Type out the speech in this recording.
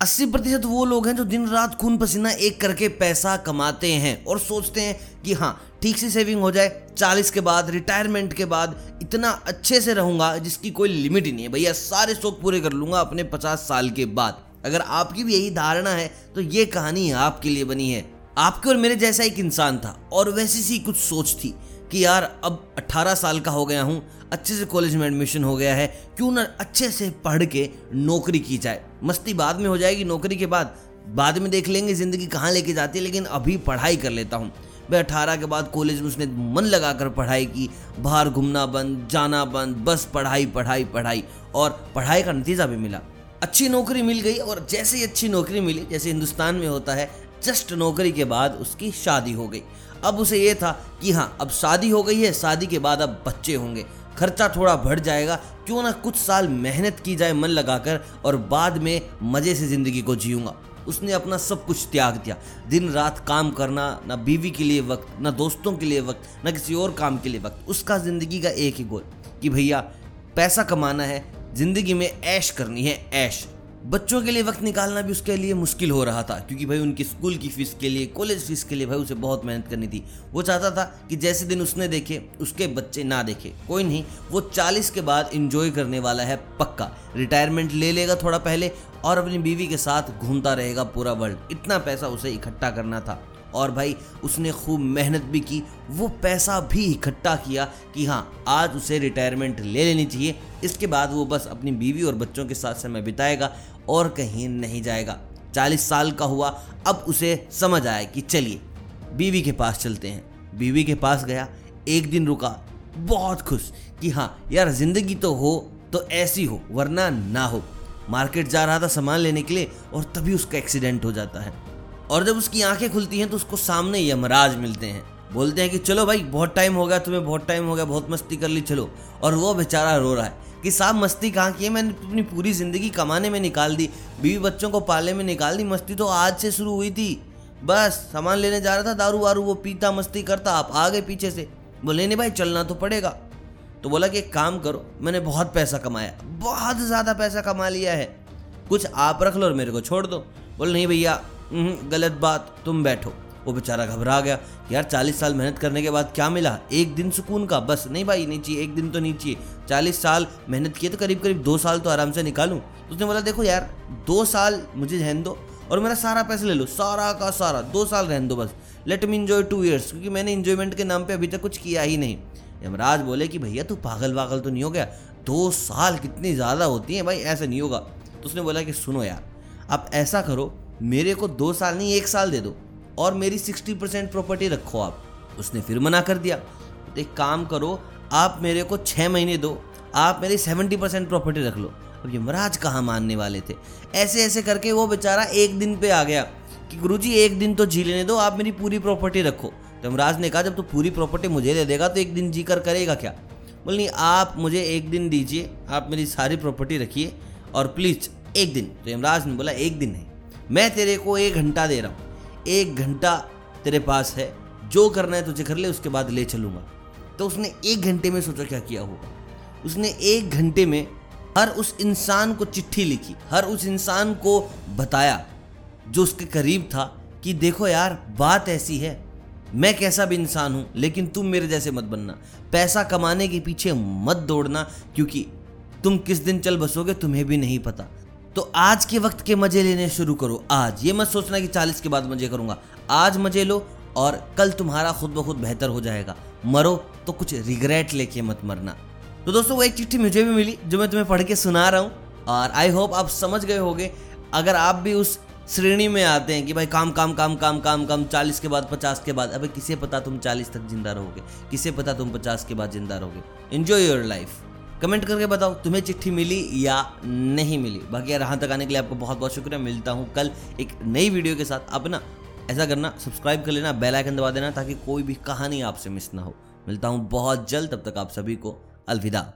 अस्सी प्रतिशत वो लोग हैं जो दिन रात खून पसीना एक करके पैसा कमाते हैं और सोचते हैं कि हाँ ठीक से सेविंग हो जाए, चालीस के बाद रिटायरमेंट के बाद इतना अच्छे से रहूँगा जिसकी कोई लिमिट ही नहीं है। भैया, सारे शौक पूरे कर लूँगा अपने पचास साल के बाद। अगर आपकी भी यही धारणा है तो ये कहानी आपके लिए बनी है। आपके और मेरे जैसा एक इंसान था और वैसी सी कुछ सोच थी। कि यार अब 18 साल का हो गया हूँ, अच्छे से कॉलेज में एडमिशन हो गया है, क्यों ना अच्छे से पढ़ के नौकरी की जाए। मस्ती बाद में हो जाएगी नौकरी के बाद। बाद में देख लेंगे ज़िंदगी कहाँ लेके जाती है, लेकिन अभी पढ़ाई कर लेता हूँ। मैं अठारह के बाद कॉलेज में उसने मन लगाकर पढ़ाई की। बाहर घूमना बंद, जाना बंद, बस पढ़ाई पढ़ाई पढ़ाई। और पढ़ाई का नतीजा भी मिला। अच्छी नौकरी मिल गई और जैसे ही अच्छी नौकरी मिली, जैसे हिंदुस्तान में होता है जस्ट नौकरी के बाद उसकी शादी हो गई। अब उसे ये था कि हाँ अब शादी हो गई है, शादी के बाद अब बच्चे होंगे। खर्चा थोड़ा बढ़ जाएगा, क्यों ना कुछ साल मेहनत की जाए मन लगाकर और बाद में मज़े से ज़िंदगी को जीऊँगा। उसने अपना सब कुछ त्याग दिया। दिन रात काम करना, ना बीवी के लिए वक्त, ना दोस्तों के लिए वक्त, ना किसी और काम के लिए वक्त। उसका ज़िंदगी का एक ही गोल कि भैया, पैसा कमाना है, ज़िंदगी में ऐश करनी है, ऐश। बच्चों के लिए वक्त निकालना भी उसके लिए मुश्किल हो रहा था, क्योंकि भाई उनकी स्कूल की फ़ीस के लिए कॉलेज फ़ीस के लिए भाई उसे बहुत मेहनत करनी थी। वो चाहता था कि जैसे दिन उसने देखे, उसके बच्चे ना देखे। कोई नहीं, वो चालीस के बाद इंजॉय करने वाला है पक्का। रिटायरमेंट ले लेगा थोड़ा पहले और अपनी बीवी के साथ घूमता रहेगा पूरा वर्ल्ड इतना पैसा उसे इकट्ठा करना था। और भाई उसने खूब मेहनत भी की, वो पैसा भी इकट्ठा किया कि हाँ आज उसे रिटायरमेंट ले लेनी चाहिए। इसके बाद वो बस अपनी बीवी और बच्चों के साथ समय बिताएगा और कहीं नहीं जाएगा। चालीस साल का हुआ, अब उसे समझ आया कि चलिए, बीवी के पास चलते हैं। बीवी के पास गया, एक दिन रुका, बहुत खुश कि हाँ यार ज़िंदगी तो हो तो ऐसी हो, वरना ना हो। मार्केट जा रहा था सामान लेने के लिए और तभी उसका एक्सीडेंट हो जाता है। और जब उसकी आँखें खुलती हैं तो उसको सामने यमराज मिलते हैं। बोलते हैं कि, चलो भाई, बहुत टाइम हो गया तुम्हें, बहुत टाइम हो गया, बहुत मस्ती कर ली, चलो। और वो बेचारा रो रहा है। कि साहब मस्ती कहाँ की है? मैंने अपनी पूरी ज़िंदगी कमाने में निकाल दी बीवी बच्चों को पालने में निकाल दी मस्ती तो आज से शुरू हुई थी। बस सामान लेने जा रहा था दारू वारू वो पीता मस्ती करता आप आ गए पीछे से। बोले नहीं भाई चलना तो पड़ेगा। तो बोला कि एक काम करो मैंने बहुत पैसा कमाया बहुत ज़्यादा पैसा कमा लिया है। कुछ आप रख लो और मेरे को छोड़ दो। बोले नहीं भैया हम्म, गलत बात तुम बैठो। वो बेचारा घबरा गया यार चालीस साल मेहनत करने के बाद क्या मिला? एक दिन सुकून का, बस। नहीं भाई, नहीं चाहिए। एक दिन तो नहीं चाहिए। चालीस साल मेहनत किए तो करीब करीब दो साल तो आराम से निकालूँ। तो उसने बोला, देखो यार, दो साल मुझे रहन दो और मेरा सारा पैसा ले लो। सारा का सारा, दो साल रहन दो बस। Let me enjoy two years क्योंकि मैंने इन्जॉयमेंट के नाम पे अभी तक कुछ किया ही नहीं। यमराज बोले कि, भैया, तू पागल वागल तो नहीं हो गया? दो साल कितनी ज़्यादा होती हैं भाई? ऐसा नहीं होगा। तो उसने बोला कि, सुनो यार, आप ऐसा करो, मेरे को दो साल नहीं, एक साल दे दो। और मेरी सिक्सटी परसेंट प्रॉपर्टी रखो आप। उसने फिर मना कर दिया। तो एक काम करो, आप मेरे को छः महीने दो, आप मेरी सेवेंटी परसेंट प्रॉपर्टी रख लो। अब ये महाराज कहाँ मानने वाले थे? ऐसे ऐसे करके वो बेचारा एक दिन पे आ गया कि गुरुजी, एक दिन तो जी लेने दो, आप मेरी पूरी प्रॉपर्टी रखो। तो यमराज ने कहा, जब तो पूरी प्रॉपर्टी मुझे दे देगा तो एक दिन जी कर करेगा क्या? बोल, नहीं, आप मुझे एक दिन दीजिए, आप मेरी सारी प्रॉपर्टी रखिए और प्लीज़ एक दिन। तो यमराज ने बोला, एक दिन नहीं, मैं तेरे को एक घंटा दे रहा हूँ। एक घंटा तेरे पास है। जो करना है तुझे कर ले, उसके बाद ले चलूँगा। तो उसने एक घंटे में सोचा क्या किया होगा। उसने एक घंटे में हर उस इंसान को चिट्ठी लिखी, हर उस इंसान को बताया, जो उसके करीब था, कि देखो यार, बात ऐसी है, मैं कैसा भी इंसान हूँ, लेकिन तुम मेरे जैसे मत बनना। पैसा कमाने के पीछे मत दौड़ना, क्योंकि तुम किस दिन चल बसोगे, तुम्हें भी नहीं पता। तो आज के वक्त के मज़े लेने शुरू करो। आज, ये मत सोचना कि चालीस के बाद मज़े करूँगा। आज मज़े लो और कल तुम्हारा खुद ब खुद बेहतर हो जाएगा। मरो तो कुछ रिग्रेट लेके मत मरना। तो दोस्तों, वो एक चिट्ठी मुझे भी मिली, जो मैं तुम्हें पढ़ के सुना रहा हूँ और आई होप आप समझ गए होगे। अगर आप भी उस श्रेणी में आते हैं कि भाई काम काम काम काम काम काम, चालीस के बाद, पचास के बाद, अबे किसे पता तुम चालीस तक ज़िंदा रहोगे? किसे पता तुम पचास के बाद ज़िंदा रहोगे? एंजॉय योर लाइफ कमेंट करके बताओ, तुम्हें चिट्ठी मिली या नहीं मिली? बाकी यार यहाँ तक आने के लिए आपको बहुत बहुत शुक्रिया। मिलता हूँ कल एक नई वीडियो के साथ। आप ना ऐसा करना सब्सक्राइब कर लेना बेल आइकन दबा देना ताकि कोई भी कहानी आपसे मिस ना हो। मिलता हूँ बहुत जल्द, तब तक आप सभी को अलविदा।